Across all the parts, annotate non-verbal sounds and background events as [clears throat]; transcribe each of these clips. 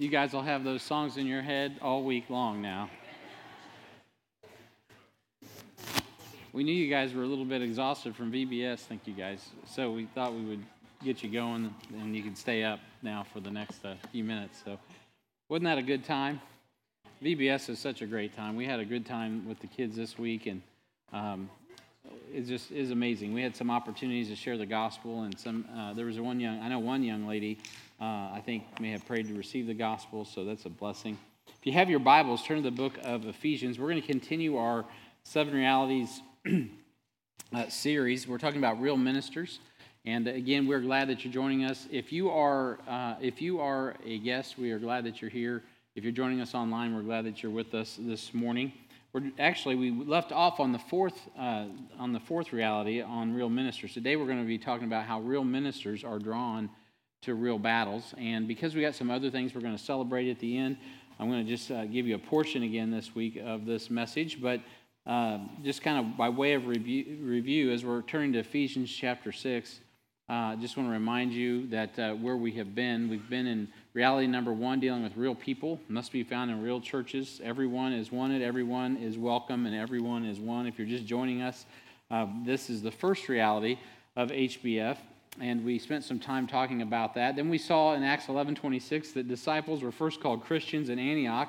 You guys will have those songs in your head all week long now. We knew you guys were a little bit exhausted from VBS, thank you guys. So we thought we would get you going and you can stay up now for the next uh, few minutes. So, wasn't that a good time? VBS is such a great time. We had a good time with the kids this week, and um, it just is amazing. We had some opportunities to share the gospel, and some. Uh, there was one young, I know one young lady, uh, I think may have prayed to receive the gospel, so that's a blessing. If you have your Bibles, turn to the book of Ephesians. We're going to continue our Seven Realities [clears throat] uh, series. We're talking about real ministers, and again, we're glad that you're joining us. If you are, uh, if you are a guest, we are glad that you're here. If you're joining us online, we're glad that you're with us this morning. We're actually we left off on the fourth uh, on the fourth reality on real ministers. Today we're going to be talking about how real ministers are drawn to real battles, and because we got some other things we're going to celebrate at the end, I'm going to just uh, give you a portion again this week of this message, but. Uh, just kind of by way of review, review, as we're turning to Ephesians chapter 6, I uh, just want to remind you that uh, where we have been, we've been in reality number one, dealing with real people, must be found in real churches. Everyone is wanted, everyone is welcome, and everyone is one. If you're just joining us, uh, this is the first reality of HBF, and we spent some time talking about that. Then we saw in Acts 11 26 that disciples were first called Christians in Antioch.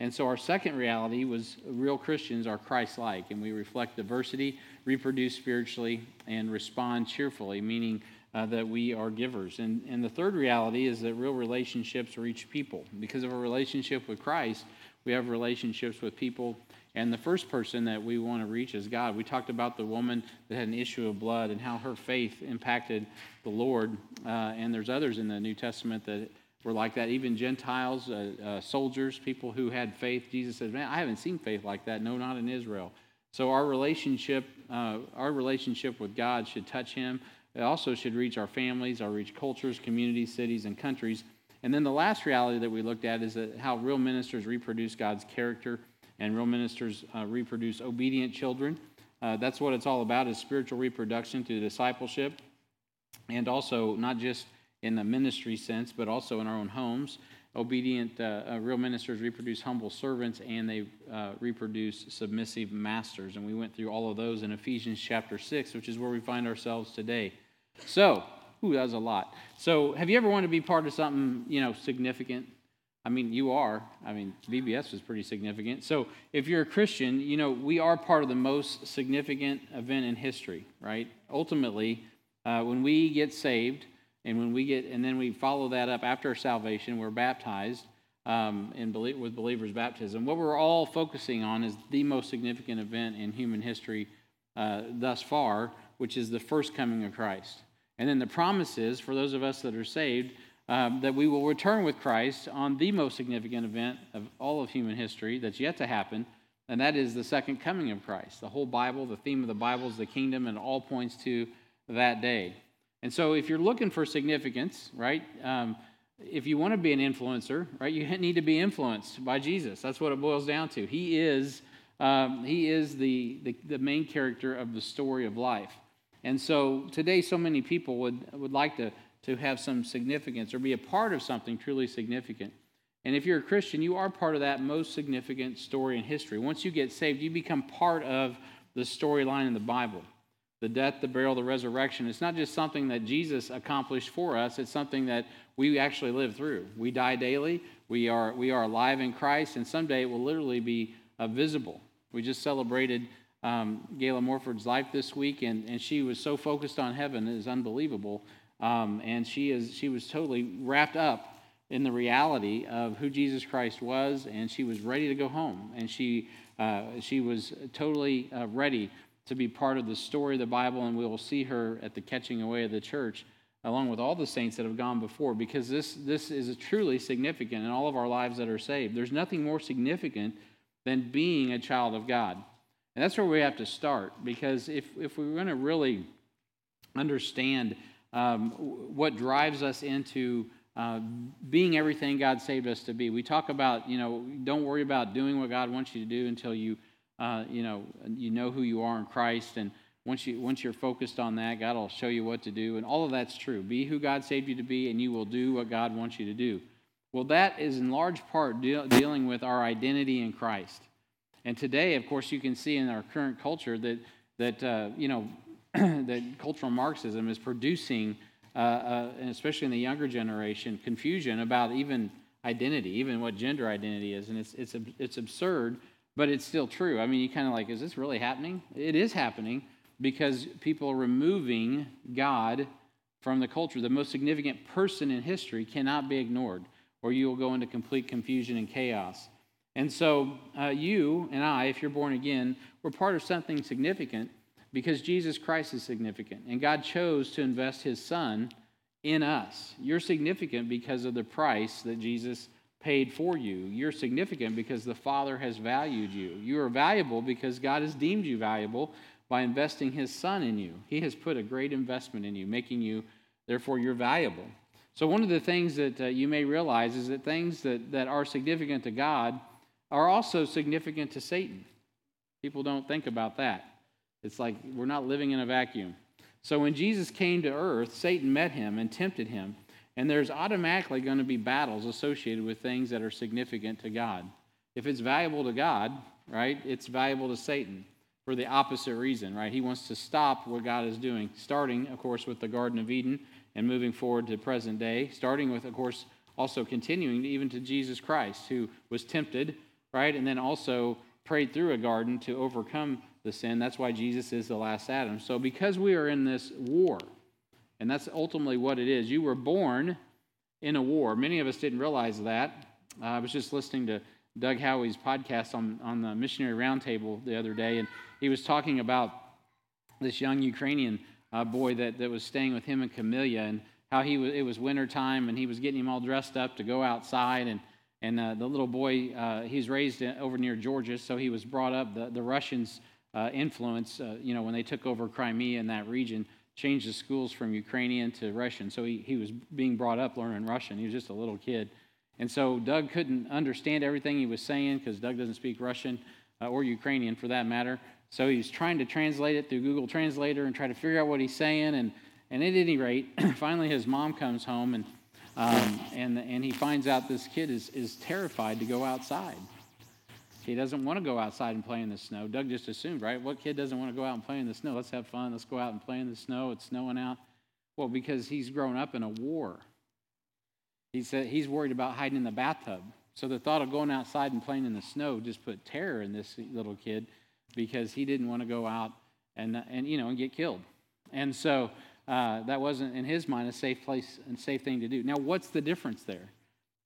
And so our second reality was real Christians are Christ like, and we reflect diversity, reproduce spiritually, and respond cheerfully, meaning uh, that we are givers. And, and the third reality is that real relationships reach people. Because of a relationship with Christ, we have relationships with people. And the first person that we want to reach is God. We talked about the woman that had an issue of blood and how her faith impacted the Lord. Uh, and there's others in the New Testament that were like that. Even Gentiles, uh, uh, soldiers, people who had faith. Jesus says, "Man, I haven't seen faith like that. No, not in Israel." So our relationship, uh, our relationship with God should touch Him. It also should reach our families, our reach cultures, communities, cities, and countries. And then the last reality that we looked at is that how real ministers reproduce God's character and real ministers uh, reproduce obedient children. Uh, that's what it's all about is spiritual reproduction through discipleship and also not just in the ministry sense but also in our own homes obedient uh, uh real ministers reproduce humble servants and they uh, reproduce submissive masters and we went through all of those in ephesians chapter 6 which is where we find ourselves today so, ooh, that was a lot. So, have you ever wanted to be part of something, you know, significant? I mean, you are. I mean, VBS is pretty significant. So, if you're a Christian, you know, we are part of the most significant event in history, right? Ultimately, uh, when we get saved, and when we get, and then we follow that up after our salvation, we're baptized um, in with believers' baptism. What we're all focusing on is the most significant event in human history uh, thus far, which is the first coming of Christ. And then the promise is for those of us that are saved um, that we will return with Christ on the most significant event of all of human history that's yet to happen, and that is the second coming of Christ. The whole Bible, the theme of the Bible is the kingdom, and all points to that day. And so, if you're looking for significance, right, um, if you want to be an influencer, right, you [laughs] need to be influenced by Jesus. That's what it boils down to. He is, um, he is the, the, the main character of the story of life. And so today, so many people would, would like to, to have some significance or be a part of something truly significant. And if you're a Christian, you are part of that most significant story in history. Once you get saved, you become part of the storyline in the Bible the death, the burial, the resurrection. It's not just something that Jesus accomplished for us, it's something that we actually live through. We die daily, we are, we are alive in Christ, and someday it will literally be uh, visible. We just celebrated um, Gayla Morford's life this week, and, and she was so focused on heaven, it is unbelievable. Um, and she, is, she was totally wrapped up in the reality of who Jesus Christ was, and she was ready to go home. And she, uh, she was totally uh, ready to be part of the story of the Bible, and we will see her at the catching away of the church along with all the saints that have gone before, because this, this is truly significant in all of our lives that are saved. There's nothing more significant than being a child of God. And that's where we have to start because if, if we're going to really understand um, what drives us into uh, being everything God saved us to be, we talk about, you know, don't worry about doing what God wants you to do until you, uh, you know, you know who you are in Christ. And once, you, once you're focused on that, God will show you what to do. And all of that's true. Be who God saved you to be, and you will do what God wants you to do. Well, that is in large part deal, dealing with our identity in Christ. And today, of course, you can see in our current culture that, that uh, you know, [clears throat] that cultural Marxism is producing, uh, uh, and especially in the younger generation, confusion about even identity, even what gender identity is. And it's, it's, it's absurd, but it's still true. I mean, you kind of like, is this really happening? It is happening because people are removing God from the culture. The most significant person in history cannot be ignored, or you will go into complete confusion and chaos. And so, uh, you and I, if you're born again, we're part of something significant because Jesus Christ is significant. And God chose to invest his son in us. You're significant because of the price that Jesus paid for you. You're significant because the Father has valued you. You are valuable because God has deemed you valuable by investing his son in you. He has put a great investment in you, making you, therefore, you're valuable. So, one of the things that uh, you may realize is that things that, that are significant to God are also significant to Satan. People don't think about that. It's like we're not living in a vacuum. So when Jesus came to earth, Satan met him and tempted him. And there's automatically going to be battles associated with things that are significant to God. If it's valuable to God, right, it's valuable to Satan for the opposite reason, right? He wants to stop what God is doing, starting, of course, with the Garden of Eden and moving forward to present day, starting with, of course, also continuing even to Jesus Christ, who was tempted right? And then also prayed through a garden to overcome the sin. That's why Jesus is the last Adam. So, because we are in this war, and that's ultimately what it is, you were born in a war. Many of us didn't realize that. Uh, I was just listening to Doug Howie's podcast on, on the Missionary Roundtable the other day, and he was talking about this young Ukrainian uh, boy that, that was staying with him and Camilla, and how he was, it was wintertime, and he was getting him all dressed up to go outside, and and uh, the little boy, uh, he's raised over near Georgia, so he was brought up. The, the Russians' uh, influence, uh, you know, when they took over Crimea and that region, changed the schools from Ukrainian to Russian. So he, he was being brought up learning Russian. He was just a little kid. And so Doug couldn't understand everything he was saying because Doug doesn't speak Russian uh, or Ukrainian for that matter. So he was trying to translate it through Google Translator and try to figure out what he's saying. And, and at any rate, [clears throat] finally his mom comes home and um, and, and he finds out this kid is, is terrified to go outside. He doesn't want to go outside and play in the snow. Doug just assumed, right? What kid doesn't want to go out and play in the snow? Let's have fun. Let's go out and play in the snow. It's snowing out. Well, because he's grown up in a war. He said he's worried about hiding in the bathtub. So the thought of going outside and playing in the snow just put terror in this little kid because he didn't want to go out and, and you know and get killed. And so uh, that wasn't in his mind a safe place and safe thing to do. Now, what's the difference there?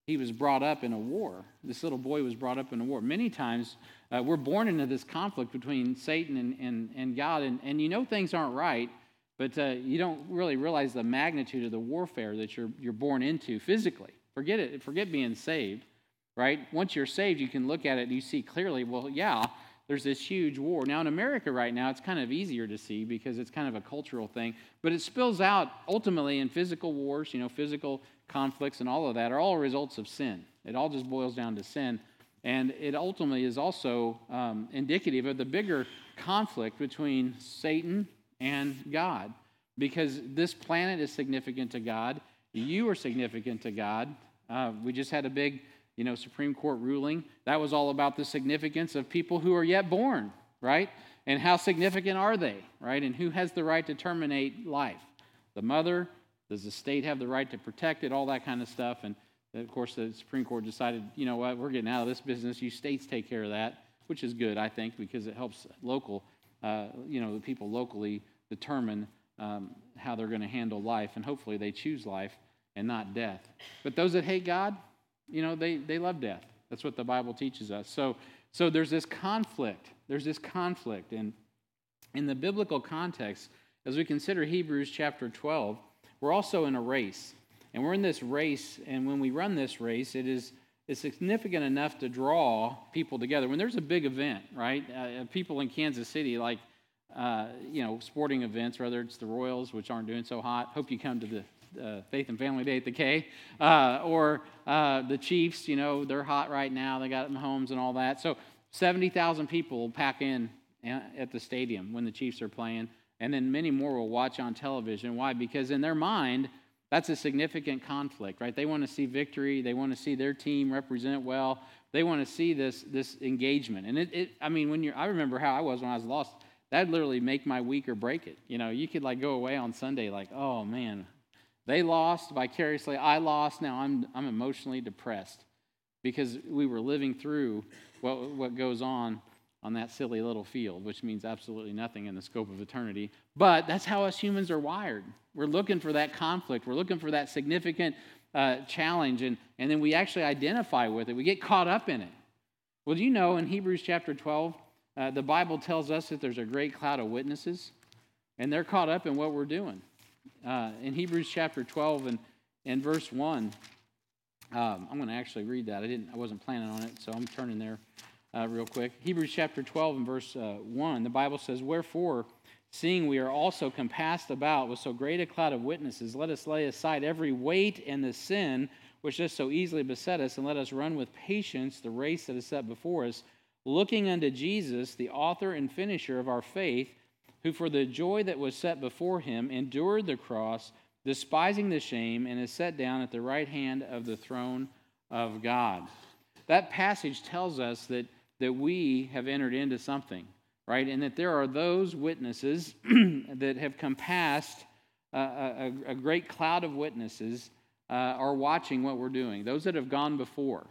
He was brought up in a war. This little boy was brought up in a war. Many times uh, we're born into this conflict between Satan and, and, and God, and, and you know things aren't right, but uh, you don't really realize the magnitude of the warfare that you're, you're born into physically. Forget it. Forget being saved, right? Once you're saved, you can look at it and you see clearly, well, yeah, there's this huge war. Now, in America right now, it's kind of easier to see because it's kind of a cultural thing, but it spills out ultimately in physical wars, you know, physical conflicts and all of that are all results of sin. It all just boils down to sin. And it ultimately is also um, indicative of the bigger conflict between Satan and God because this planet is significant to God. You are significant to God. Uh, we just had a big you know, Supreme Court ruling. That was all about the significance of people who are yet born, right? And how significant are they, right? And who has the right to terminate life? The mother? Does the state have the right to protect it? All that kind of stuff. And of course, the Supreme Court decided, you know what, we're getting out of this business. You states take care of that, which is good, I think, because it helps local, uh, you know, the people locally determine um, how they're going to handle life. And hopefully they choose life and not death. But those that hate God, you know, they, they love death. That's what the Bible teaches us. So, so there's this conflict. There's this conflict. And in the biblical context, as we consider Hebrews chapter 12, we're also in a race. And we're in this race, and when we run this race, it is it's significant enough to draw people together. When there's a big event, right? Uh, people in Kansas City, like, uh, you know, sporting events, whether it's the Royals, which aren't doing so hot. Hope you come to the uh, Faith and Family Day at the K, uh, or uh, the Chiefs. You know, they're hot right now. They got Mahomes and all that. So 70,000 people pack in uh, at the stadium when the Chiefs are playing, and then many more will watch on television. Why? Because in their mind, That's a significant conflict, right? They want to see victory. They want to see their team represent well. They want to see this, this engagement. And it, it, I mean, when you're, I remember how I was when I was lost. That'd literally make my week or break it. You know, you could like go away on Sunday like, oh man, they lost vicariously. I lost. Now I'm, I'm emotionally depressed because we were living through what, what goes on on that silly little field, which means absolutely nothing in the scope of eternity. But that's how us humans are wired. We're looking for that conflict, we're looking for that significant uh, challenge, and, and then we actually identify with it. We get caught up in it. Well, you know in Hebrews chapter 12, uh, the Bible tells us that there's a great cloud of witnesses, and they're caught up in what we're doing. Uh, in Hebrews chapter 12 and, and verse 1, um, I'm going to actually read that. I didn't. I wasn't planning on it, so I'm turning there uh, real quick. Hebrews chapter 12 and verse uh, 1. The Bible says, "Wherefore, seeing we are also compassed about with so great a cloud of witnesses, let us lay aside every weight and the sin which does so easily beset us, and let us run with patience the race that is set before us, looking unto Jesus, the author and finisher of our faith, who for the joy that was set before him endured the cross." despising the shame, and is set down at the right hand of the throne of God. That passage tells us that, that we have entered into something, right? And that there are those witnesses [clears throat] that have compassed a, a, a, great cloud of witnesses uh, are watching what we're doing, those that have gone before.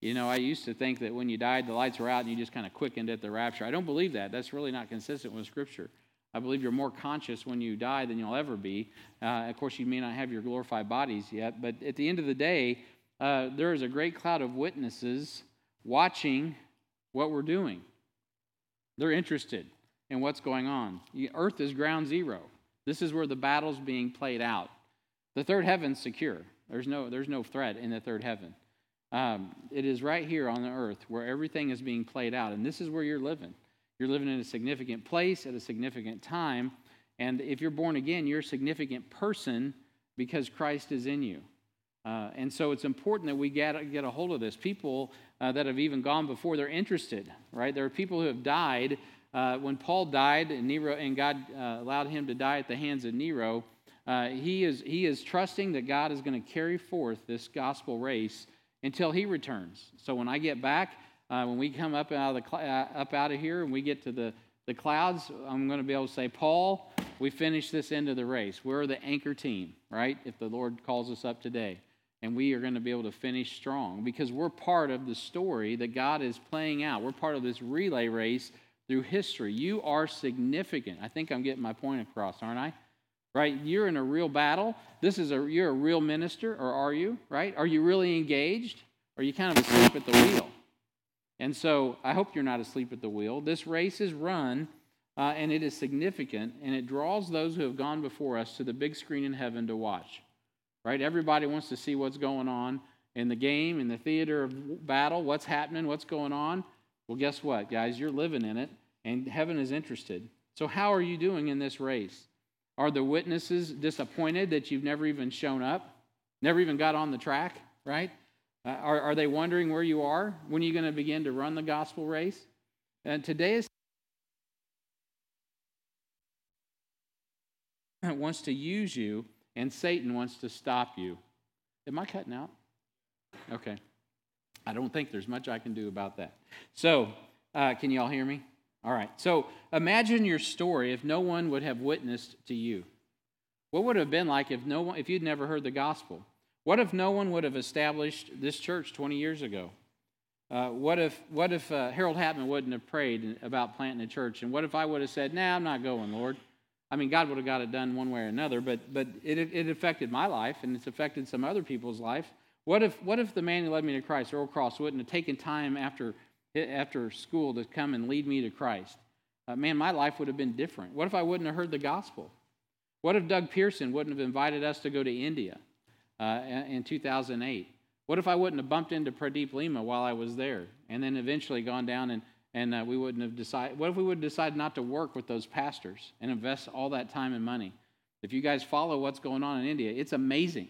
You know, I used to think that when you died, the lights were out and you just kind of quickened at the rapture. I don't believe that. That's really not consistent with Scripture. I believe you're more conscious when you die than you'll ever be. Uh, of course, you may not have your glorified bodies yet, but at the end of the day, uh, there is a great cloud of witnesses watching what we're doing. They're interested in what's going on. Earth is ground zero. This is where the battle's being played out. The third heaven's secure. There's no, there's no threat in the third heaven. Um, it is right here on the earth where everything is being played out, and this is where you're living. You're living in a significant place at a significant time. And if you're born again, you're a significant person because Christ is in you. Uh, and so it's important that we get, get a hold of this. People uh, that have even gone before, they're interested, right? There are people who have died. Uh, when Paul died and, Nero, and God uh, allowed him to die at the hands of Nero, uh, he, is, he is trusting that God is going to carry forth this gospel race until he returns. So when I get back, uh, when we come up out of the up out of here and we get to the the clouds, I'm going to be able to say, Paul, we finished this end of the race. We're the anchor team, right? If the Lord calls us up today. And we are going to be able to finish strong because we're part of the story that God is playing out. We're part of this relay race through history. You are significant. I think I'm getting my point across, aren't I? Right? You're in a real battle. This is a you're a real minister, or are you? Right? Are you really engaged? Or are you kind of asleep at the wheel? And so I hope you're not asleep at the wheel. This race is run, uh, and it is significant, and it draws those who have gone before us to the big screen in heaven to watch. Right? Everybody wants to see what's going on in the game, in the theater of battle, what's happening, what's going on. Well, guess what, guys? You're living in it, and heaven is interested. So, how are you doing in this race? Are the witnesses disappointed that you've never even shown up, never even got on the track, right? Uh, are, are they wondering where you are? When are you going to begin to run the gospel race? And today is [clears throat] wants to use you, and Satan wants to stop you. Am I cutting out? Okay. I don't think there's much I can do about that. So, uh, can you all hear me? All right. So, imagine your story if no one would have witnessed to you. What would have been like if no one, if you'd never heard the gospel? What if no one would have established this church 20 years ago? Uh, what if, what if uh, Harold Hatman wouldn't have prayed about planting a church? And what if I would have said, nah, I'm not going, Lord? I mean, God would have got it done one way or another, but, but it, it affected my life and it's affected some other people's life. What if, what if the man who led me to Christ, Earl Cross, wouldn't have taken time after, after school to come and lead me to Christ? Uh, man, my life would have been different. What if I wouldn't have heard the gospel? What if Doug Pearson wouldn't have invited us to go to India? uh, in 2008? What if I wouldn't have bumped into Pradeep Lima while I was there and then eventually gone down and, and uh, we wouldn't have decided? What if we would have decided not to work with those pastors and invest all that time and money? If you guys follow what's going on in India, it's amazing.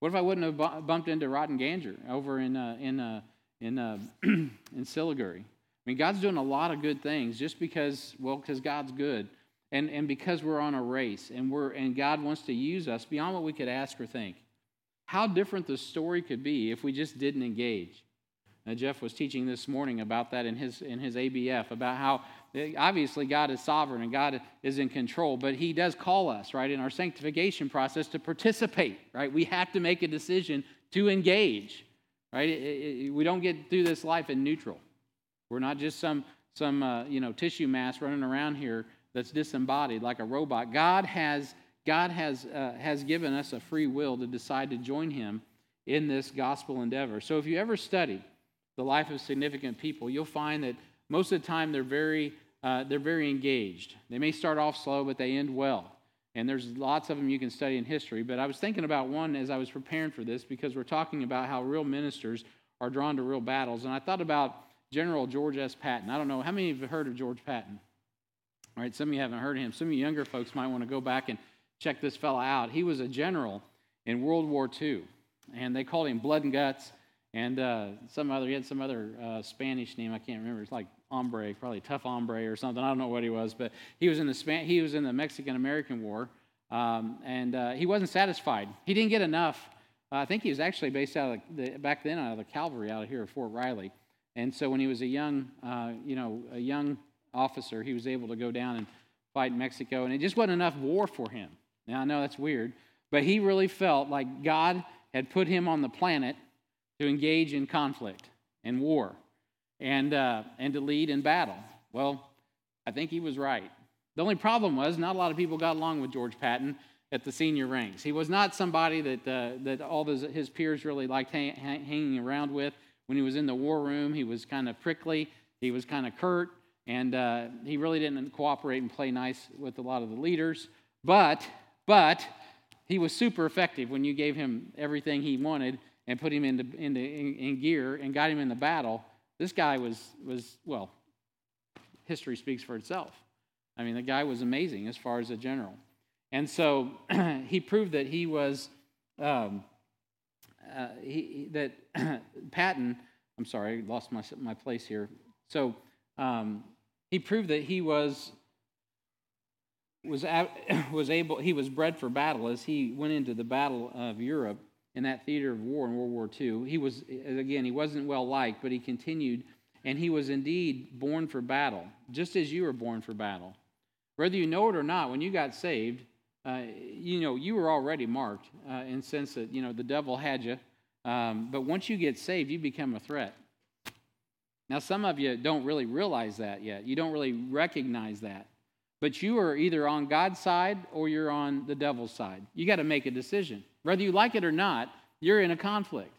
What if I wouldn't have bumped into rotten Ganger over in, uh, in, uh, in, uh, [clears throat] in Siliguri? I mean, God's doing a lot of good things just because, well, because God's good. and, and because we're on a race and, we're, and God wants to use us beyond what we could ask or think. How different the story could be if we just didn't engage. Now, Jeff was teaching this morning about that in his, in his ABF, about how eh, obviously God is sovereign and God is in control, but He does call us, right, in our sanctification process to participate, right? We have to make a decision to engage, right? It, it, we don't get through this life in neutral. We're not just some, some uh, you know, tissue mass running around here that's disembodied like a robot. God has, God has, uh, has given us a free will to decide to join Him in this gospel endeavor. So if you ever study the life of significant people, you'll find that most of the time they're very, uh, they're very engaged. They may start off slow, but they end well. And there's lots of them you can study in history. But I was thinking about one as I was preparing for this because we're talking about how real ministers are drawn to real battles. And I thought about General George S. Patton. I don't know, how many of you have heard of George Patton? All right, some of you haven't heard of him. Some of you younger folks might want to go back and check this fella out. He was a general in World War II, and they called him Blood and Guts. And uh, some other, he had some other uh, Spanish name I can't remember. It's like hombre, probably tough hombre or something. I don't know what he was, but he was in the Span- he was in the Mexican American War, um, and uh, he wasn't satisfied. He didn't get enough. I think he was actually based out of the, back then out of the cavalry out of here at Fort Riley. And so when he was a young, uh, you know, a young officer, he was able to go down and fight Mexico, and it just wasn't enough war for him. Now, I know that's weird, but he really felt like God had put him on the planet to engage in conflict and war and, uh, and to lead in battle. Well, I think he was right. The only problem was not a lot of people got along with George Patton at the senior ranks. He was not somebody that, uh, that all his, his peers really liked hang, hanging around with. When he was in the war room, he was kind of prickly, he was kind of curt, and uh, he really didn't cooperate and play nice with a lot of the leaders. But, but he was super effective when you gave him everything he wanted and put him into, into in, in gear and got him in the battle. This guy was was well. History speaks for itself. I mean, the guy was amazing as far as a general, and so [clears throat] he proved that he was um, uh, he, that [clears throat] Patton. I'm sorry, I lost my my place here. So um, he proved that he was was [clears throat] was able he was bred for battle as he went into the battle of Europe in that theater of war in World War II. He was again he wasn't well liked, but he continued and he was indeed born for battle, just as you were born for battle. Whether you know it or not, when you got saved, uh, you know you were already marked uh, in sense that you know the devil had you. Um, but once you get saved, you become a threat. Now, some of you don't really realize that yet. You don't really recognize that. But you are either on God's side or you're on the devil's side. You got to make a decision. Whether you like it or not, you're in a conflict,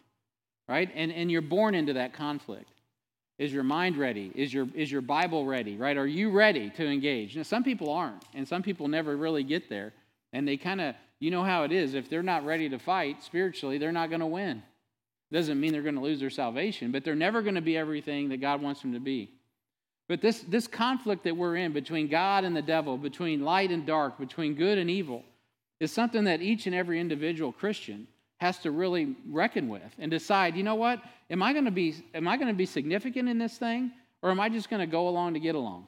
right? And, and you're born into that conflict. Is your mind ready? Is your, is your Bible ready, right? Are you ready to engage? Now, some people aren't, and some people never really get there. And they kind of, you know how it is. If they're not ready to fight spiritually, they're not going to win. Doesn't mean they're going to lose their salvation, but they're never going to be everything that God wants them to be. But this, this conflict that we're in between God and the devil, between light and dark, between good and evil, is something that each and every individual Christian has to really reckon with and decide, you know what? Am I going to be am I going to be significant in this thing or am I just going to go along to get along?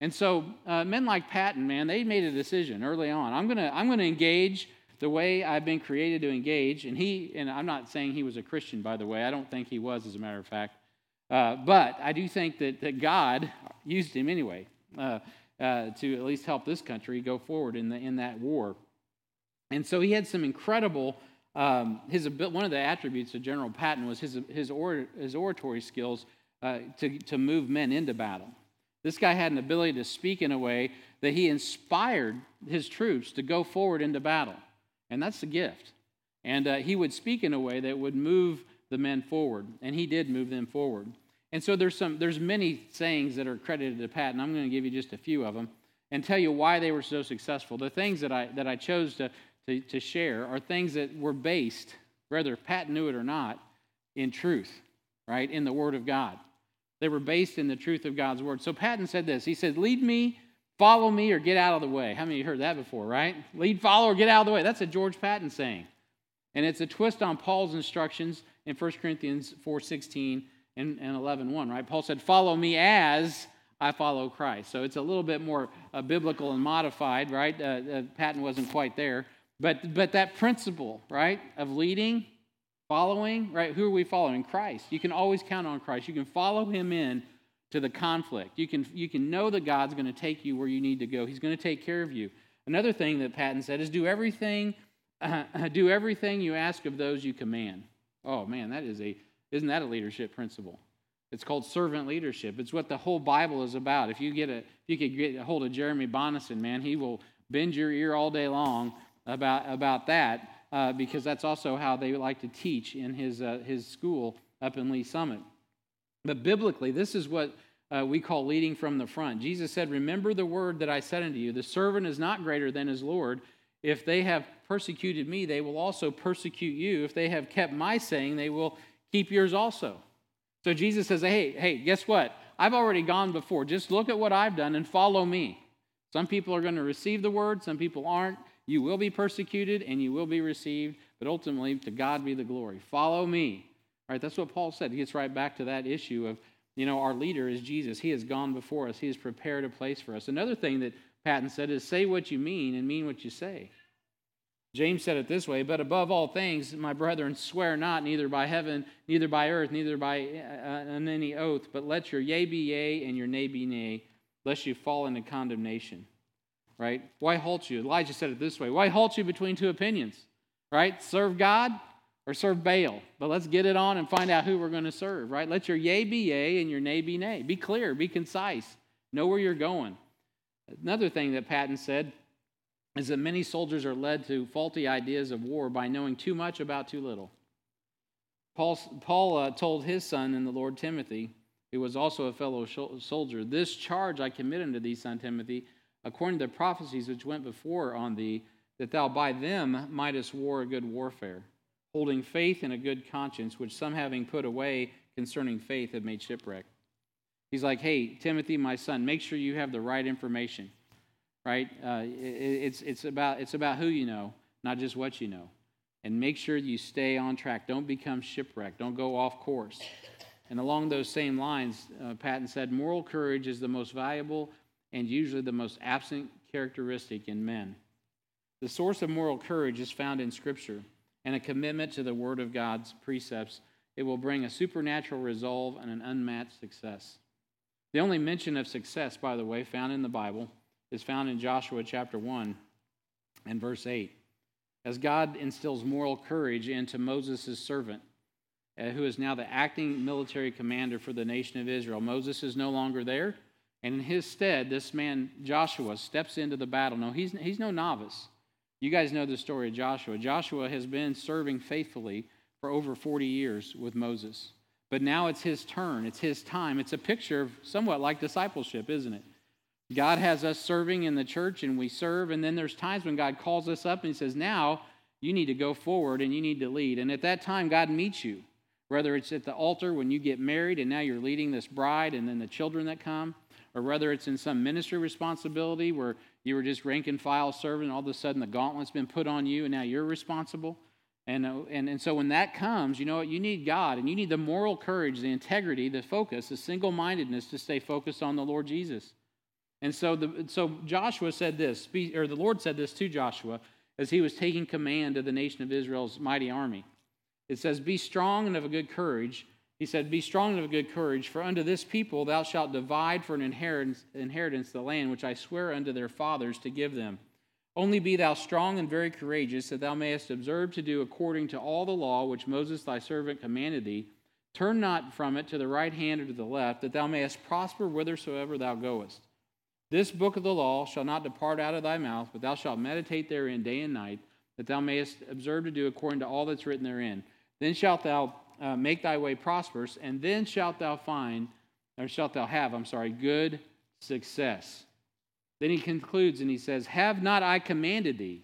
And so uh, men like Patton, man, they made a decision early on. I'm going to I'm going to engage the way I've been created to engage. And he, and I'm not saying he was a Christian, by the way. I don't think he was, as a matter of fact. Uh, but I do think that, that God used him anyway uh, uh, to at least help this country go forward in, the, in that war. And so he had some incredible, um, his, one of the attributes of General Patton was his, his, or, his oratory skills uh, to, to move men into battle. This guy had an ability to speak in a way that he inspired his troops to go forward into battle. And that's the gift. And uh, he would speak in a way that would move the men forward, and he did move them forward. And so there's some there's many sayings that are credited to Patton. I'm going to give you just a few of them and tell you why they were so successful. The things that I that I chose to to, to share are things that were based, whether Pat knew it or not, in truth, right? In the Word of God. They were based in the truth of God's Word. So Patton said this. He said, Lead me Follow me or get out of the way. How many of you heard that before, right? Lead, follow, or get out of the way. That's a George Patton saying. And it's a twist on Paul's instructions in 1 Corinthians 4.16 and, and 11.1, right? Paul said, follow me as I follow Christ. So it's a little bit more uh, biblical and modified, right? Uh, uh, Patton wasn't quite there. But, but that principle, right, of leading, following, right? Who are we following? Christ. You can always count on Christ. You can follow him in to the conflict. You can, you can know that God's going to take you where you need to go. He's going to take care of you. Another thing that Patton said is do everything, uh, do everything you ask of those you command. Oh man, that is a isn't that a leadership principle? It's called servant leadership. It's what the whole Bible is about. If you get a if you could get a hold of Jeremy Bonison, man, he will bend your ear all day long about about that uh, because that's also how they like to teach in his uh, his school up in Lee's Summit. But biblically, this is what uh, we call leading from the front. Jesus said, Remember the word that I said unto you the servant is not greater than his Lord. If they have persecuted me, they will also persecute you. If they have kept my saying, they will keep yours also. So Jesus says, Hey, hey, guess what? I've already gone before. Just look at what I've done and follow me. Some people are going to receive the word, some people aren't. You will be persecuted and you will be received, but ultimately, to God be the glory. Follow me. Right, that's what Paul said. He gets right back to that issue of you know, our leader is Jesus. He has gone before us, He has prepared a place for us. Another thing that Patton said is say what you mean and mean what you say. James said it this way, but above all things, my brethren, swear not, neither by heaven, neither by earth, neither by uh any oath, but let your yea be yea and your nay be nay, lest you fall into condemnation. Right? Why halt you? Elijah said it this way Why halt you between two opinions? Right? Serve God or serve Baal. But let's get it on and find out who we're going to serve, right? Let your yea be yea and your nay be nay. Be clear, be concise, know where you're going. Another thing that Patton said is that many soldiers are led to faulty ideas of war by knowing too much about too little. Paul, Paul uh, told his son in the Lord Timothy, who was also a fellow soldier, This charge I commit unto thee, son Timothy, according to the prophecies which went before on thee, that thou by them mightest war a good warfare holding faith and a good conscience, which some having put away concerning faith have made shipwreck. He's like, hey, Timothy, my son, make sure you have the right information, right? Uh, it, it's, it's, about, it's about who you know, not just what you know. And make sure you stay on track. Don't become shipwrecked. Don't go off course. And along those same lines, uh, Patton said, moral courage is the most valuable and usually the most absent characteristic in men. The source of moral courage is found in Scripture and a commitment to the Word of God's precepts, it will bring a supernatural resolve and an unmatched success. The only mention of success, by the way, found in the Bible is found in Joshua chapter 1 and verse 8. As God instills moral courage into Moses' servant, uh, who is now the acting military commander for the nation of Israel, Moses is no longer there. And in his stead, this man, Joshua, steps into the battle. No, he's, he's no novice. You guys know the story of Joshua. Joshua has been serving faithfully for over 40 years with Moses. But now it's his turn, it's his time. It's a picture of somewhat like discipleship, isn't it? God has us serving in the church and we serve, and then there's times when God calls us up and He says, Now you need to go forward and you need to lead. And at that time, God meets you, whether it's at the altar when you get married and now you're leading this bride and then the children that come, or whether it's in some ministry responsibility where you were just rank and file serving, and all of a sudden the gauntlet's been put on you, and now you're responsible. And, uh, and, and so when that comes, you know what? You need God, and you need the moral courage, the integrity, the focus, the single mindedness to stay focused on the Lord Jesus. And so, the, so Joshua said this, or the Lord said this to Joshua as he was taking command of the nation of Israel's mighty army. It says, Be strong and of a good courage, he said, Be strong and of good courage, for unto this people thou shalt divide for an inheritance, inheritance the land which I swear unto their fathers to give them. Only be thou strong and very courageous, that thou mayest observe to do according to all the law which Moses thy servant commanded thee. Turn not from it to the right hand or to the left, that thou mayest prosper whithersoever thou goest. This book of the law shall not depart out of thy mouth, but thou shalt meditate therein day and night, that thou mayest observe to do according to all that's written therein. Then shalt thou uh, make thy way prosperous, and then shalt thou find, or shalt thou have, I'm sorry, good success. Then he concludes and he says, Have not I commanded thee?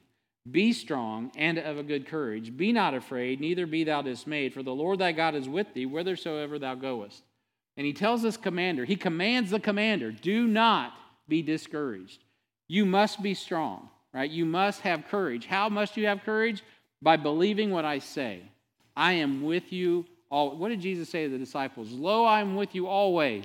Be strong and of a good courage. Be not afraid, neither be thou dismayed, for the Lord thy God is with thee whithersoever thou goest. And he tells this commander, he commands the commander, do not be discouraged. You must be strong, right? You must have courage. How must you have courage? By believing what I say. I am with you all. What did Jesus say to the disciples? Lo, I am with you always,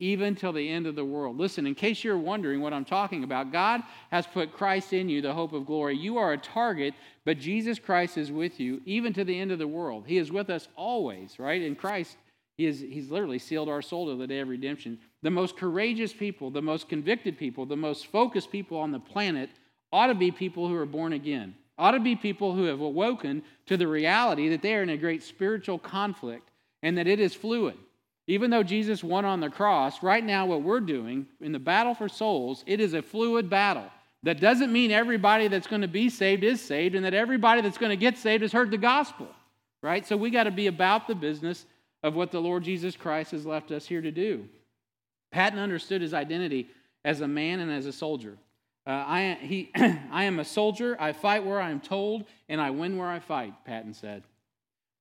even till the end of the world. Listen, in case you're wondering what I'm talking about, God has put Christ in you, the hope of glory. You are a target, but Jesus Christ is with you even to the end of the world. He is with us always, right? In Christ, he is, He's literally sealed our soul to the day of redemption. The most courageous people, the most convicted people, the most focused people on the planet ought to be people who are born again, ought to be people who have awoken to the reality that they are in a great spiritual conflict and that it is fluid. Even though Jesus won on the cross, right now, what we're doing in the battle for souls, it is a fluid battle. That doesn't mean everybody that's going to be saved is saved, and that everybody that's going to get saved has heard the gospel, right? So we got to be about the business of what the Lord Jesus Christ has left us here to do. Patton understood his identity as a man and as a soldier. Uh, I, he, [clears throat] I am a soldier, I fight where I am told, and I win where I fight, Patton said.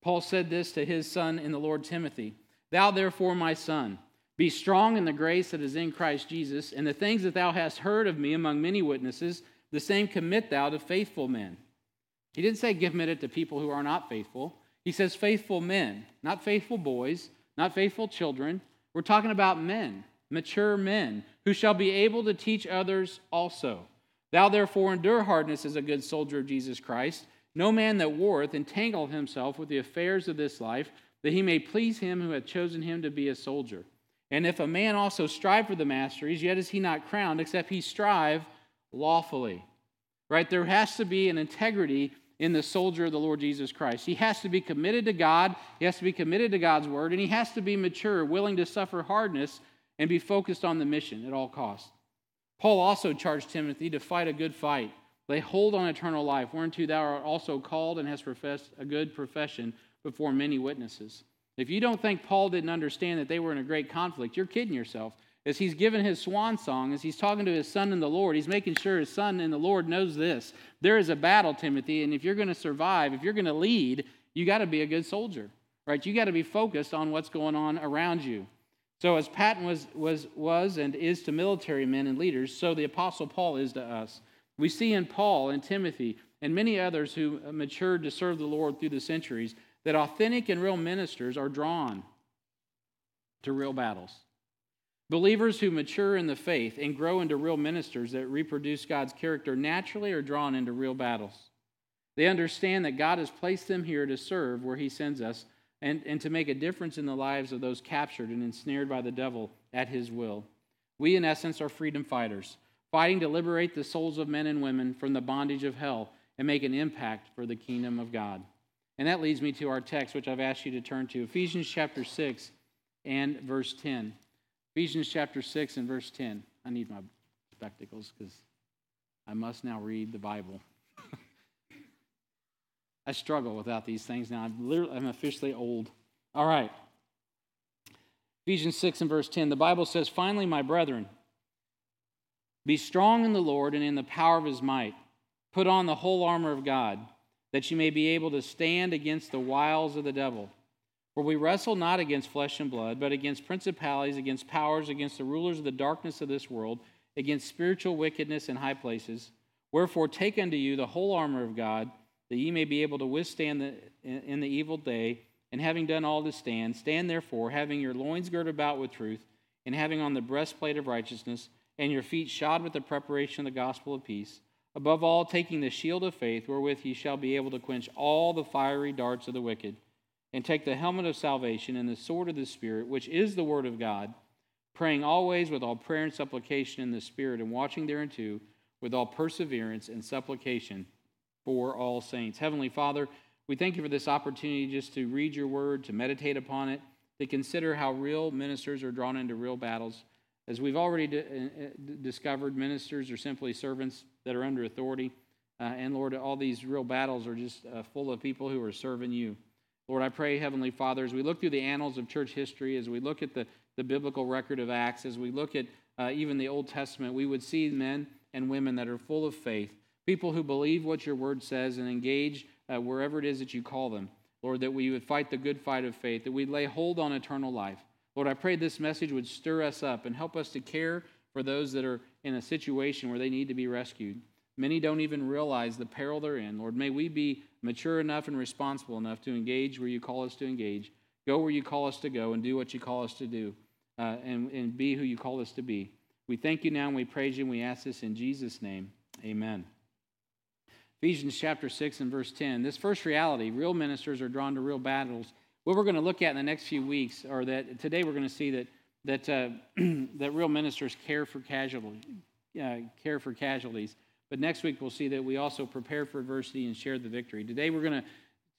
Paul said this to his son in the Lord Timothy. Thou therefore, my son, be strong in the grace that is in Christ Jesus, and the things that thou hast heard of me among many witnesses, the same commit thou to faithful men. He didn't say commit it to people who are not faithful. He says faithful men, not faithful boys, not faithful children. We're talking about men, mature men, who shall be able to teach others also. Thou therefore endure hardness as a good soldier of Jesus Christ. No man that warreth entangle himself with the affairs of this life that he may please him who hath chosen him to be a soldier. And if a man also strive for the masteries, yet is he not crowned, except he strive lawfully. Right? There has to be an integrity in the soldier of the Lord Jesus Christ. He has to be committed to God, he has to be committed to God's word, and he has to be mature, willing to suffer hardness, and be focused on the mission at all costs. Paul also charged Timothy to fight a good fight. Lay hold on eternal life, whereunto thou art also called and hast professed a good profession before many witnesses. If you don't think Paul didn't understand that they were in a great conflict, you're kidding yourself. As he's given his swan song, as he's talking to his son in the Lord, he's making sure his son in the Lord knows this. There is a battle, Timothy, and if you're going to survive, if you're going to lead, you got to be a good soldier, right? You got to be focused on what's going on around you. So, as Patton was, was, was and is to military men and leaders, so the Apostle Paul is to us. We see in Paul and Timothy and many others who matured to serve the Lord through the centuries that authentic and real ministers are drawn to real battles. Believers who mature in the faith and grow into real ministers that reproduce God's character naturally are drawn into real battles. They understand that God has placed them here to serve where He sends us and, and to make a difference in the lives of those captured and ensnared by the devil at His will. We, in essence, are freedom fighters, fighting to liberate the souls of men and women from the bondage of hell and make an impact for the kingdom of God. And that leads me to our text, which I've asked you to turn to Ephesians chapter 6 and verse 10. Ephesians chapter 6 and verse 10. I need my spectacles because I must now read the Bible. I struggle without these things now. I'm, literally, I'm officially old. All right. Ephesians 6 and verse 10. The Bible says, Finally, my brethren, be strong in the Lord and in the power of his might. Put on the whole armor of God that you may be able to stand against the wiles of the devil. For we wrestle not against flesh and blood, but against principalities, against powers, against the rulers of the darkness of this world, against spiritual wickedness in high places. Wherefore, take unto you the whole armor of God, that ye may be able to withstand the, in the evil day, and having done all to stand, stand therefore, having your loins girt about with truth, and having on the breastplate of righteousness, and your feet shod with the preparation of the gospel of peace Above all, taking the shield of faith, wherewith ye shall be able to quench all the fiery darts of the wicked, and take the helmet of salvation and the sword of the Spirit, which is the word of God, praying always with all prayer and supplication in the Spirit, and watching thereunto with all perseverance and supplication for all saints. Heavenly Father, we thank you for this opportunity just to read your word, to meditate upon it, to consider how real ministers are drawn into real battles. As we've already d- uh, uh, discovered, ministers are simply servants that are under authority. Uh, and Lord, all these real battles are just uh, full of people who are serving you. Lord, I pray, Heavenly Father, as we look through the annals of church history, as we look at the, the biblical record of Acts, as we look at uh, even the Old Testament, we would see men and women that are full of faith, people who believe what your word says and engage uh, wherever it is that you call them. Lord, that we would fight the good fight of faith, that we'd lay hold on eternal life. Lord, I pray this message would stir us up and help us to care for those that are in a situation where they need to be rescued. Many don't even realize the peril they're in. Lord, may we be mature enough and responsible enough to engage where you call us to engage, go where you call us to go, and do what you call us to do. uh, and, and be who you call us to be. We thank you now and we praise you and we ask this in Jesus' name. Amen. Ephesians chapter 6 and verse 10. This first reality, real ministers are drawn to real battles. What we're going to look at in the next few weeks, or that today we're going to see that that uh, [clears throat] that real ministers care for casualties, uh, care for casualties. But next week we'll see that we also prepare for adversity and share the victory. Today we're going to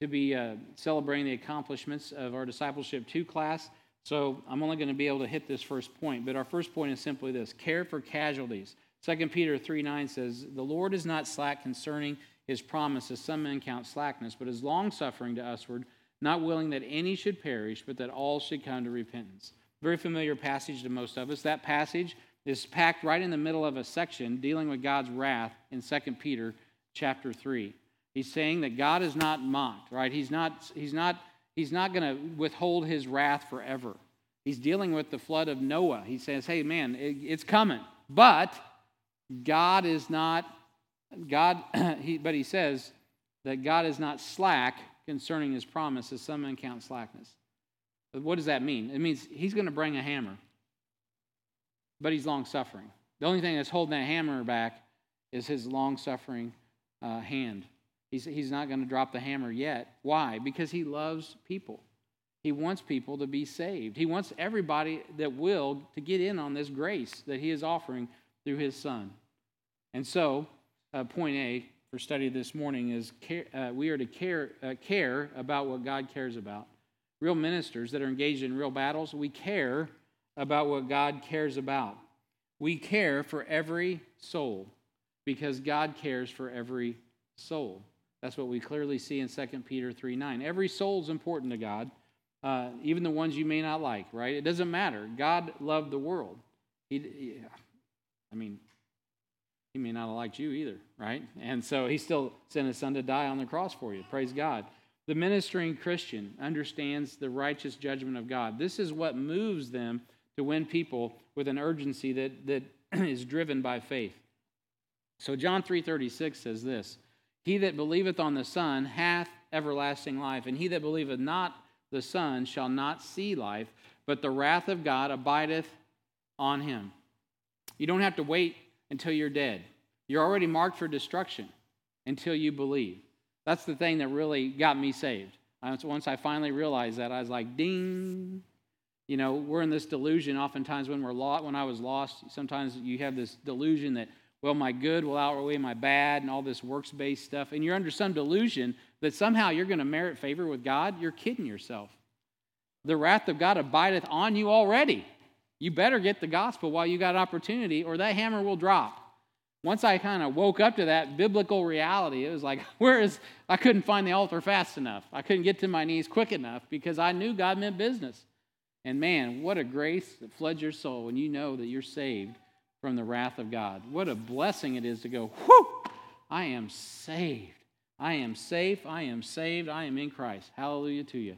to be uh, celebrating the accomplishments of our discipleship two class. So I'm only going to be able to hit this first point, but our first point is simply this: care for casualties. 2 Peter 3 9 says, The Lord is not slack concerning his promise, as some men count slackness, but is long suffering to usward, not willing that any should perish, but that all should come to repentance. Very familiar passage to most of us. That passage is packed right in the middle of a section dealing with God's wrath in 2 Peter chapter 3. He's saying that God is not mocked, right? He's not, he's not, he's not going to withhold his wrath forever. He's dealing with the flood of Noah. He says, hey, man, it, it's coming. But God is not, God, [clears throat] he, but he says that God is not slack concerning his promise, as some men count slackness. What does that mean? It means he's going to bring a hammer, but he's long suffering. The only thing that's holding that hammer back is his long suffering uh, hand. He's, he's not going to drop the hammer yet. Why? Because he loves people. He wants people to be saved. He wants everybody that will to get in on this grace that he is offering through his son. And so, uh, point A for study this morning is care, uh, we are to care, uh, care about what God cares about real ministers that are engaged in real battles, we care about what God cares about. We care for every soul because God cares for every soul. That's what we clearly see in 2 Peter 3 9. Every soul is important to God, uh, even the ones you may not like, right? It doesn't matter. God loved the world. He, I mean, he may not have liked you either, right? And so he still sent his son to die on the cross for you. Praise God. The ministering Christian understands the righteous judgment of God. This is what moves them to win people with an urgency that, that [clears throat] is driven by faith. So John 3:36 says this, "He that believeth on the Son hath everlasting life, and he that believeth not the Son shall not see life, but the wrath of God abideth on him." You don't have to wait until you're dead. You're already marked for destruction until you believe. That's the thing that really got me saved. Once I finally realized that, I was like, ding. You know, we're in this delusion oftentimes when we're lost. When I was lost, sometimes you have this delusion that, well, my good will outweigh my bad and all this works based stuff. And you're under some delusion that somehow you're going to merit favor with God. You're kidding yourself. The wrath of God abideth on you already. You better get the gospel while you got opportunity, or that hammer will drop once I kind of woke up to that biblical reality, it was like, [laughs] where is, I couldn't find the altar fast enough. I couldn't get to my knees quick enough because I knew God meant business. And man, what a grace that floods your soul when you know that you're saved from the wrath of God. What a blessing it is to go, whew, I am saved. I am safe. I am saved. I am in Christ. Hallelujah to you.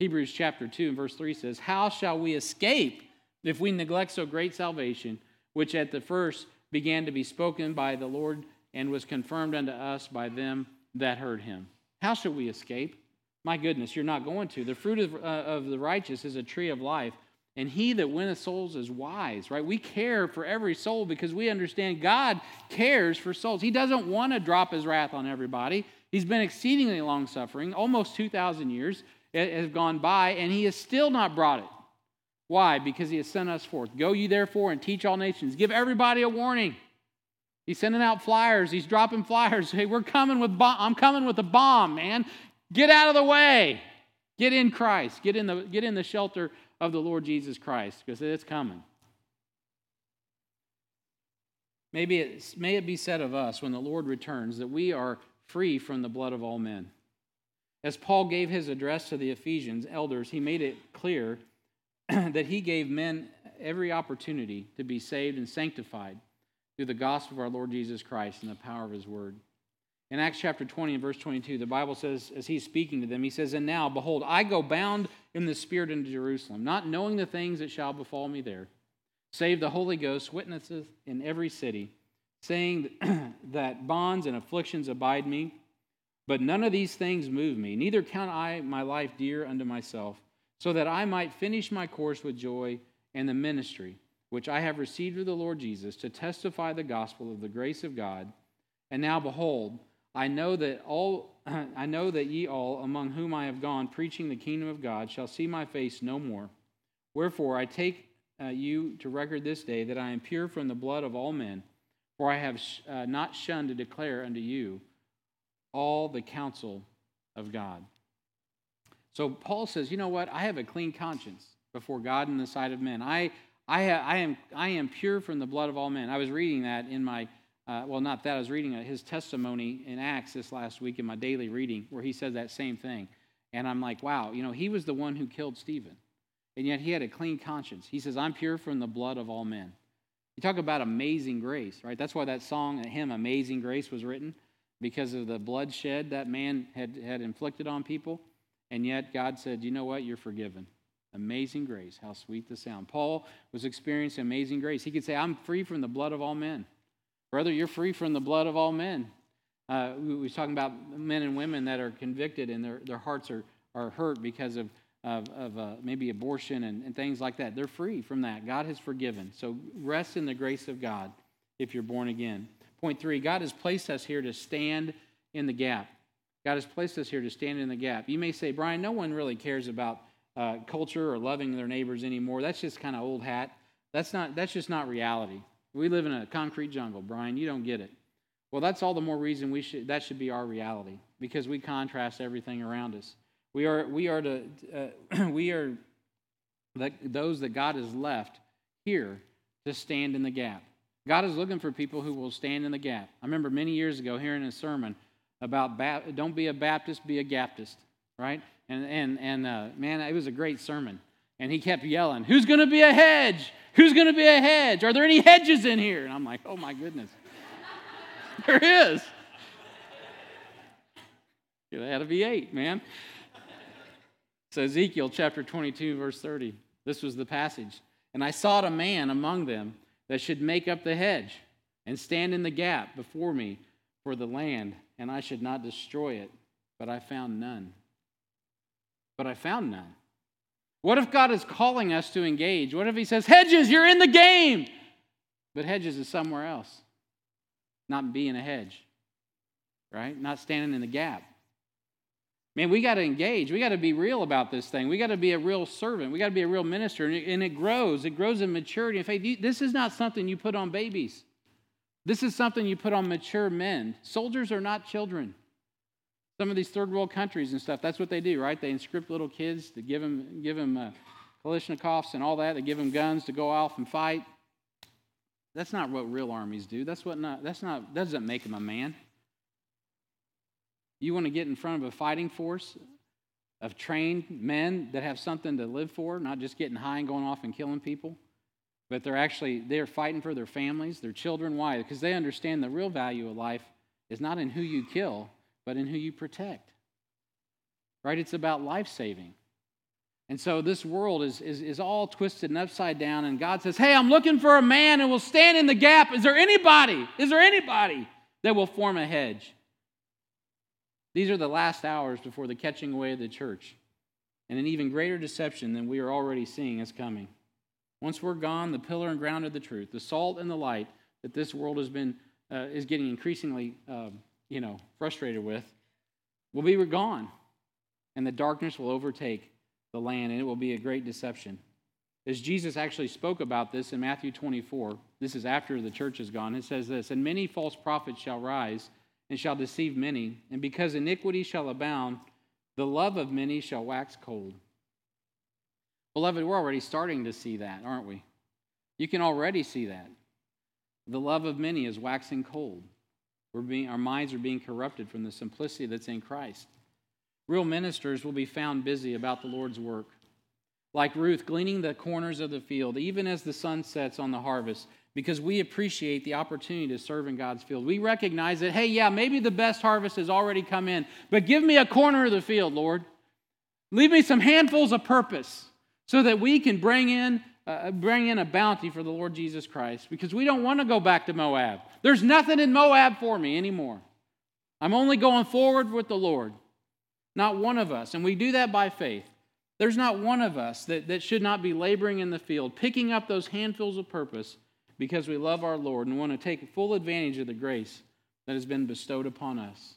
Hebrews chapter 2 and verse 3 says, How shall we escape if we neglect so great salvation, which at the first began to be spoken by the Lord and was confirmed unto us by them that heard him. How shall we escape? My goodness, you're not going to. The fruit of, uh, of the righteous is a tree of life, and he that winneth souls is wise, right? We care for every soul because we understand God cares for souls. He doesn't want to drop his wrath on everybody. He's been exceedingly long suffering, almost 2,000 years has gone by, and he has still not brought it. Why? Because he has sent us forth. Go ye therefore and teach all nations. Give everybody a warning. He's sending out flyers. He's dropping flyers. Hey, we're coming with bomb. I'm coming with a bomb, man. Get out of the way. Get in Christ. Get in the, get in the shelter of the Lord Jesus Christ because it's coming. Maybe it, may it be said of us when the Lord returns that we are free from the blood of all men. As Paul gave his address to the Ephesians elders, he made it clear [clears throat] that he gave men every opportunity to be saved and sanctified through the gospel of our Lord Jesus Christ and the power of his word. In Acts chapter 20 and verse 22, the Bible says, as he's speaking to them, he says, And now, behold, I go bound in the Spirit into Jerusalem, not knowing the things that shall befall me there, save the Holy Ghost witnesses in every city, saying [clears throat] that bonds and afflictions abide me. But none of these things move me, neither count I my life dear unto myself so that I might finish my course with joy and the ministry which I have received of the Lord Jesus to testify the gospel of the grace of God. And now behold, I know that all [clears throat] I know that ye all among whom I have gone preaching the kingdom of God shall see my face no more. Wherefore I take uh, you to record this day that I am pure from the blood of all men, for I have sh- uh, not shunned to declare unto you all the counsel of God. So Paul says, you know what? I have a clean conscience before God in the sight of men. I, I, I, am, I am pure from the blood of all men. I was reading that in my, uh, well, not that, I was reading uh, his testimony in Acts this last week in my daily reading where he said that same thing. And I'm like, wow, you know, he was the one who killed Stephen. And yet he had a clean conscience. He says, I'm pure from the blood of all men. You talk about amazing grace, right? That's why that song, hymn, Amazing Grace, was written because of the bloodshed that man had, had inflicted on people. And yet God said, You know what? You're forgiven. Amazing grace. How sweet the sound. Paul was experiencing amazing grace. He could say, I'm free from the blood of all men. Brother, you're free from the blood of all men. Uh, we were talking about men and women that are convicted and their, their hearts are, are hurt because of, of, of uh, maybe abortion and, and things like that. They're free from that. God has forgiven. So rest in the grace of God if you're born again. Point three God has placed us here to stand in the gap. God has placed us here to stand in the gap. You may say, Brian, no one really cares about uh, culture or loving their neighbors anymore. That's just kind of old hat. That's not. That's just not reality. We live in a concrete jungle, Brian. You don't get it. Well, that's all the more reason we should. That should be our reality because we contrast everything around us. We are. We are to. Uh, [clears throat] we are. Those that God has left here to stand in the gap. God is looking for people who will stand in the gap. I remember many years ago hearing a sermon about don't be a Baptist, be a Gaptist, right? And, and, and uh, man, it was a great sermon. And he kept yelling, Who's going to be a hedge? Who's going to be a hedge? Are there any hedges in here? And I'm like, Oh my goodness. [laughs] there is. It had to be eight, man. So, Ezekiel chapter 22, verse 30. This was the passage. And I sought a man among them that should make up the hedge and stand in the gap before me for the land, and I should not destroy it. But I found none. But I found none. What if God is calling us to engage? What if He says, Hedges, you're in the game? But Hedges is somewhere else, not being a hedge, right? Not standing in the gap. Man, we got to engage. We got to be real about this thing. We got to be a real servant. We got to be a real minister. And it, grows. It grows in maturity and faith. This is not something you put on babies. This is something you put on mature men. Soldiers are not children. Some of these third world countries and stuff, that's what they do, right? They inscript little kids to give them, give them uh, Kalashnikovs and all that. They give them guns to go off and fight. That's not what real armies do. That's what not, that's not, that doesn't make them a man. You want to get in front of a fighting force of trained men that have something to live for, not just getting high and going off and killing people, but they're actually they're fighting for their families, their children. Why? Because they understand the real value of life is not in who you kill, but in who you protect. Right? It's about life saving. And so this world is, is, is all twisted and upside down, and God says, Hey, I'm looking for a man who will stand in the gap. Is there anybody? Is there anybody that will form a hedge? These are the last hours before the catching away of the church. And an even greater deception than we are already seeing is coming. Once we're gone, the pillar and ground of the truth, the salt and the light that this world has been, uh, is getting increasingly, uh, you know, frustrated with, will be gone. And the darkness will overtake the land, and it will be a great deception. As Jesus actually spoke about this in Matthew 24, this is after the church is gone, it says this And many false prophets shall rise and shall deceive many. And because iniquity shall abound, the love of many shall wax cold. Beloved, we're already starting to see that, aren't we? You can already see that. The love of many is waxing cold. We're being, our minds are being corrupted from the simplicity that's in Christ. Real ministers will be found busy about the Lord's work. Like Ruth, gleaning the corners of the field, even as the sun sets on the harvest, because we appreciate the opportunity to serve in God's field. We recognize that, hey, yeah, maybe the best harvest has already come in, but give me a corner of the field, Lord. Leave me some handfuls of purpose so that we can bring in, uh, bring in a bounty for the Lord Jesus Christ because we don't want to go back to Moab. There's nothing in Moab for me anymore. I'm only going forward with the Lord, not one of us. And we do that by faith. There's not one of us that, that should not be laboring in the field, picking up those handfuls of purpose because we love our Lord and want to take full advantage of the grace that has been bestowed upon us.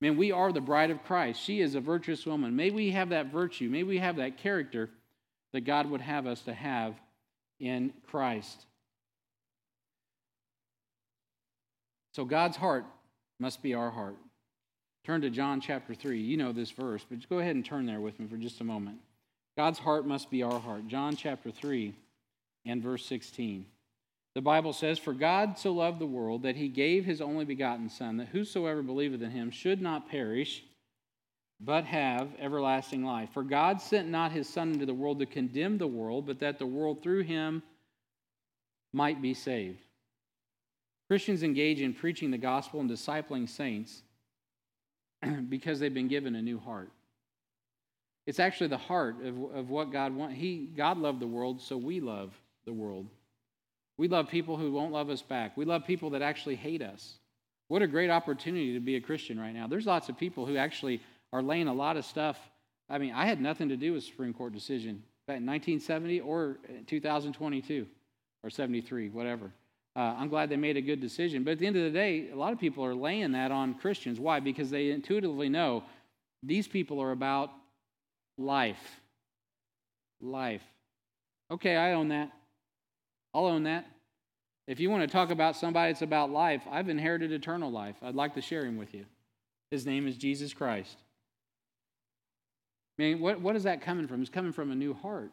Man, we are the bride of Christ. She is a virtuous woman. May we have that virtue. May we have that character that God would have us to have in Christ. So God's heart must be our heart. Turn to John chapter 3. You know this verse, but just go ahead and turn there with me for just a moment. God's heart must be our heart. John chapter 3 and verse 16. The Bible says, For God so loved the world that he gave his only begotten Son, that whosoever believeth in him should not perish, but have everlasting life. For God sent not his Son into the world to condemn the world, but that the world through him might be saved. Christians engage in preaching the gospel and discipling saints [clears throat] because they've been given a new heart. It's actually the heart of, of what God wants. He, God loved the world, so we love the world. We love people who won't love us back. We love people that actually hate us. What a great opportunity to be a Christian right now. There's lots of people who actually are laying a lot of stuff. I mean, I had nothing to do with Supreme Court decision back in 1970 or 2022 or 73, whatever. Uh, I'm glad they made a good decision. But at the end of the day, a lot of people are laying that on Christians. Why? Because they intuitively know these people are about life. Life. Okay, I own that. I'll own that. If you want to talk about somebody that's about life, I've inherited eternal life. I'd like to share him with you. His name is Jesus Christ. I mean, what, what is that coming from? It's coming from a new heart.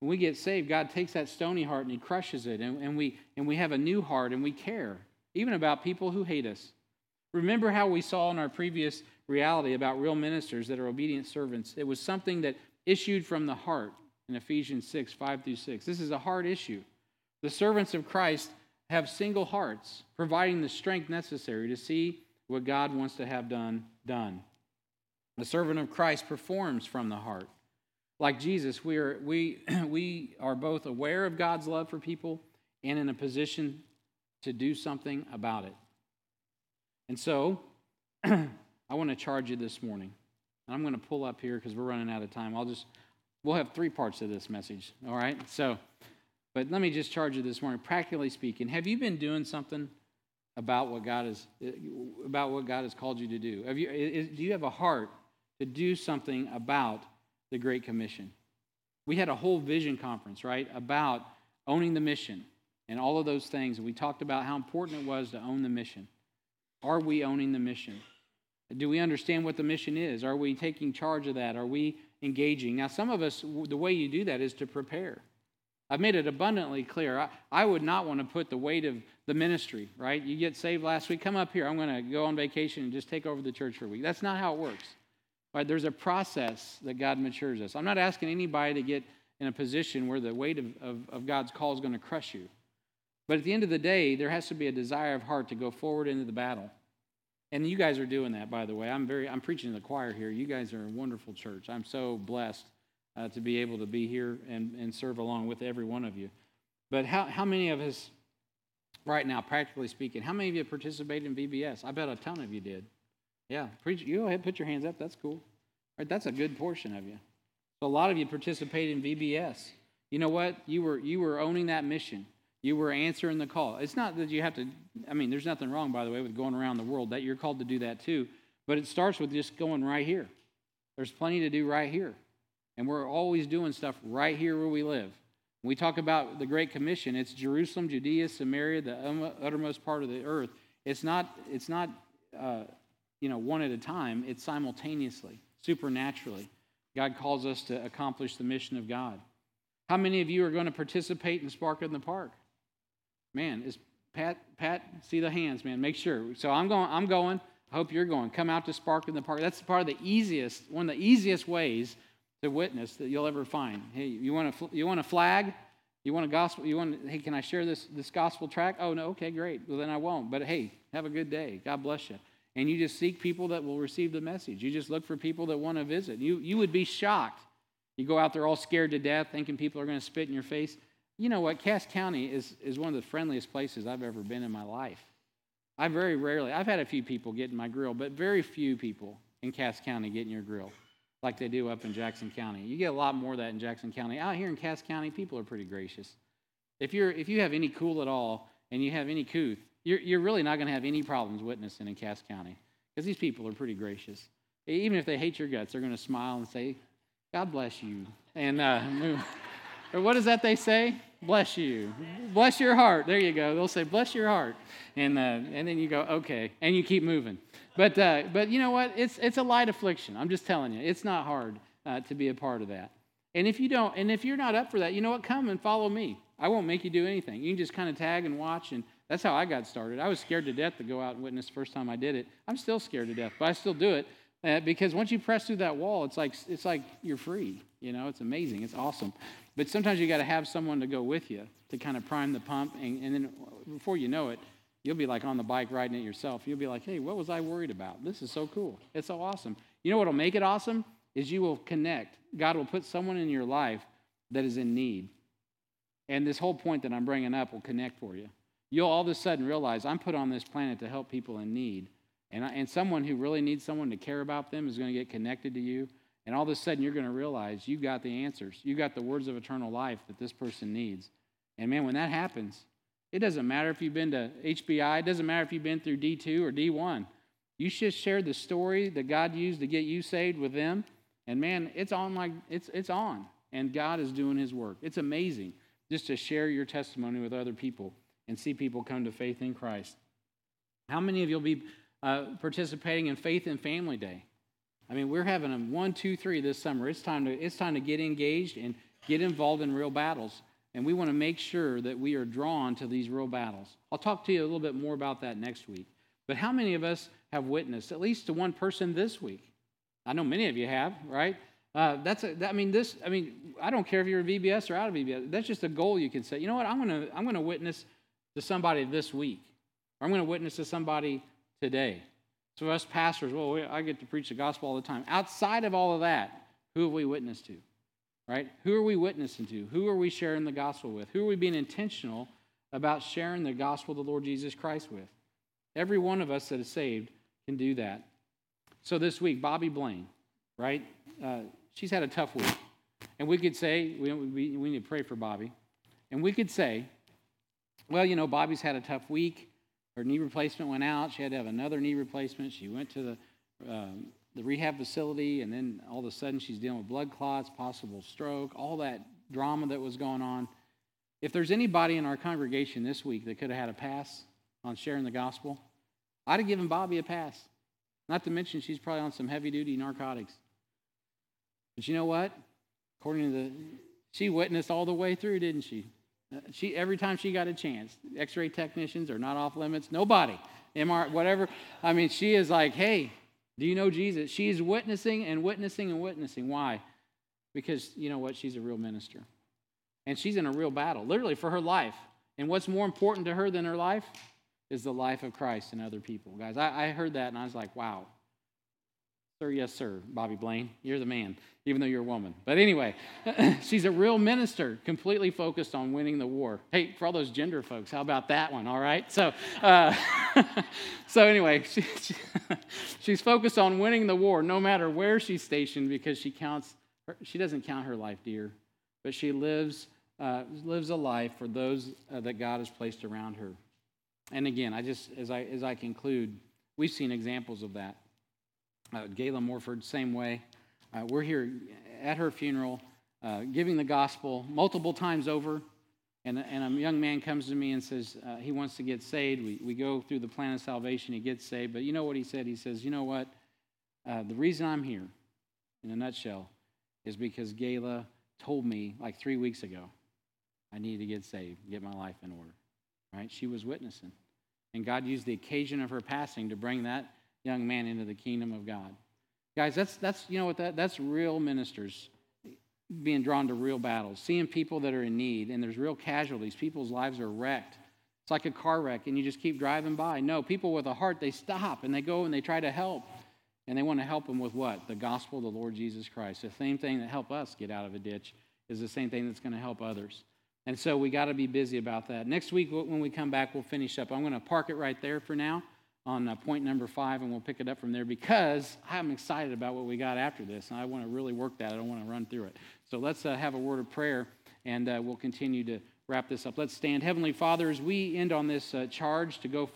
When we get saved, God takes that stony heart and He crushes it, and, and, we, and we have a new heart and we care, even about people who hate us. Remember how we saw in our previous reality about real ministers that are obedient servants? It was something that issued from the heart in Ephesians 6 5 through 6. This is a hard issue. The servants of Christ have single hearts, providing the strength necessary to see what God wants to have done done. The servant of Christ performs from the heart. Like Jesus, we are, we, [clears throat] we are both aware of God's love for people and in a position to do something about it. And so, [clears throat] I want to charge you this morning. I'm going to pull up here because we're running out of time. I'll just, we'll have three parts of this message, all right? So, but let me just charge you this morning. Practically speaking, have you been doing something about what God is about what God has called you to do? Have you, is, do you have a heart to do something about the Great Commission. We had a whole vision conference, right, about owning the mission and all of those things. And we talked about how important it was to own the mission. Are we owning the mission? Do we understand what the mission is? Are we taking charge of that? Are we engaging? Now, some of us, the way you do that is to prepare. I've made it abundantly clear. I, I would not want to put the weight of the ministry, right? You get saved last week, come up here. I'm going to go on vacation and just take over the church for a week. That's not how it works. Right? There's a process that God matures us. I'm not asking anybody to get in a position where the weight of, of, of God's call is going to crush you. But at the end of the day, there has to be a desire of heart to go forward into the battle. And you guys are doing that, by the way. I'm very I'm preaching to the choir here. You guys are a wonderful church. I'm so blessed uh, to be able to be here and, and serve along with every one of you. But how, how many of us, right now, practically speaking, how many of you participated in VBS? I bet a ton of you did. Yeah, preach. You go ahead, put your hands up. That's cool. All right, that's a good portion of you. So a lot of you participated in VBS. You know what? You were you were owning that mission. You were answering the call. It's not that you have to. I mean, there's nothing wrong, by the way, with going around the world. That you're called to do that too. But it starts with just going right here. There's plenty to do right here, and we're always doing stuff right here where we live. When we talk about the Great Commission, it's Jerusalem, Judea, Samaria, the uttermost part of the earth. It's not. It's not. Uh, you know, one at a time, it's simultaneously, supernaturally. God calls us to accomplish the mission of God. How many of you are going to participate in Spark in the Park? Man, is Pat Pat see the hands, man. Make sure. So I'm going I'm going. I hope you're going. Come out to Spark in the Park. That's part of the easiest one of the easiest ways to witness that you'll ever find. Hey, you want a you want a flag? You want a gospel? You want hey, can I share this this gospel track? Oh no, okay, great. Well then I won't. But hey, have a good day. God bless you and you just seek people that will receive the message. You just look for people that want to visit. You, you would be shocked. You go out there all scared to death, thinking people are going to spit in your face. You know what? Cass County is, is one of the friendliest places I've ever been in my life. I very rarely, I've had a few people get in my grill, but very few people in Cass County get in your grill. like they do up in Jackson County. You get a lot more of that in Jackson County. Out here in Cass County, people are pretty gracious. If you're if you have any cool at all and you have any couth, you're, you're really not going to have any problems witnessing in Cass County because these people are pretty gracious. Even if they hate your guts, they're going to smile and say, God bless you. And uh. Or what is that they say? Bless you. Bless your heart. There you go. They'll say, bless your heart. And, uh, and then you go, okay. And you keep moving. But, uh, but you know what? It's, it's a light affliction. I'm just telling you. It's not hard uh, to be a part of that. And if you don't, and if you're not up for that, you know what? Come and follow me. I won't make you do anything. You can just kind of tag and watch. And that's how I got started. I was scared to death to go out and witness the first time I did it. I'm still scared to death, but I still do it uh, because once you press through that wall, it's like, it's like you're free. You know, it's amazing. It's awesome. But sometimes you got to have someone to go with you to kind of prime the pump. And, and then before you know it, you'll be like on the bike riding it yourself. You'll be like, hey, what was I worried about? This is so cool. It's so awesome. You know what will make it awesome? Is you will connect. God will put someone in your life that is in need. And this whole point that I'm bringing up will connect for you. You'll all of a sudden realize I'm put on this planet to help people in need. And, I, and someone who really needs someone to care about them is going to get connected to you. And all of a sudden, you're going to realize you've got the answers. you've got the words of eternal life that this person needs. And man, when that happens, it doesn't matter if you've been to HBI, it doesn't matter if you've been through D2 or D1. You just share the story that God used to get you saved with them. And man, it's on like it's it's on. And God is doing his work. It's amazing just to share your testimony with other people and see people come to faith in Christ. How many of you will be uh, participating in Faith and Family Day? I mean, we're having a one, two, three this summer. It's time to it's time to get engaged and get involved in real battles. And we want to make sure that we are drawn to these real battles. I'll talk to you a little bit more about that next week. But how many of us have witnessed at least to one person this week? I know many of you have, right? Uh, that's a, I mean this. I mean I don't care if you're a VBS or out of VBS. That's just a goal you can set. You know what? I'm gonna I'm gonna witness to somebody this week. I'm gonna witness to somebody today. So us pastors, well, I get to preach the gospel all the time. Outside of all of that, who have we witnessed to? Right? Who are we witnessing to? Who are we sharing the gospel with? Who are we being intentional about sharing the gospel of the Lord Jesus Christ with? Every one of us that is saved can do that. So this week, Bobby Blaine, right? Uh, she's had a tough week. And we could say, we, we, we need to pray for Bobby. And we could say, well, you know, Bobby's had a tough week. Her knee replacement went out. She had to have another knee replacement. She went to the, um, the rehab facility, and then all of a sudden she's dealing with blood clots, possible stroke, all that drama that was going on. If there's anybody in our congregation this week that could have had a pass on sharing the gospel, I'd have given Bobby a pass. Not to mention she's probably on some heavy duty narcotics. But you know what? According to the, she witnessed all the way through, didn't she? She every time she got a chance. X-ray technicians are not off limits. Nobody, MR, whatever. I mean, she is like, hey, do you know Jesus? She's witnessing and witnessing and witnessing. Why? Because you know what? She's a real minister, and she's in a real battle, literally for her life. And what's more important to her than her life is the life of Christ and other people. Guys, I, I heard that and I was like, wow, Sir, yes, sir, Bobby Blaine. You're the man, even though you're a woman. But anyway, [laughs] she's a real minister, completely focused on winning the war. Hey, for all those gender folks, how about that one? All right. So, uh, [laughs] so anyway, she, she, [laughs] she's focused on winning the war, no matter where she's stationed, because she counts. She doesn't count her life dear, but she lives uh, lives a life for those uh, that God has placed around her. And again, I just as I as I conclude, we've seen examples of that. Uh, Gayla Morford, same way. Uh, we're here at her funeral, uh, giving the gospel multiple times over. And, and a young man comes to me and says uh, he wants to get saved. We, we go through the plan of salvation, he gets saved. But you know what he said? He says, You know what? Uh, the reason I'm here, in a nutshell, is because Gayla told me like three weeks ago I needed to get saved, get my life in order. Right? She was witnessing. And God used the occasion of her passing to bring that young man into the kingdom of God. Guys, that's, that's you know what, that, that's real ministers being drawn to real battles, seeing people that are in need, and there's real casualties. People's lives are wrecked. It's like a car wreck, and you just keep driving by. No, people with a heart, they stop and they go and they try to help. And they want to help them with what? The gospel of the Lord Jesus Christ. The same thing that helped us get out of a ditch is the same thing that's going to help others. And so we got to be busy about that. Next week, when we come back, we'll finish up. I'm going to park it right there for now. On uh, point number five, and we'll pick it up from there because I'm excited about what we got after this, and I want to really work that. I don't want to run through it. So let's uh, have a word of prayer, and uh, we'll continue to wrap this up. Let's stand. Heavenly Father, as we end on this uh, charge to go forward.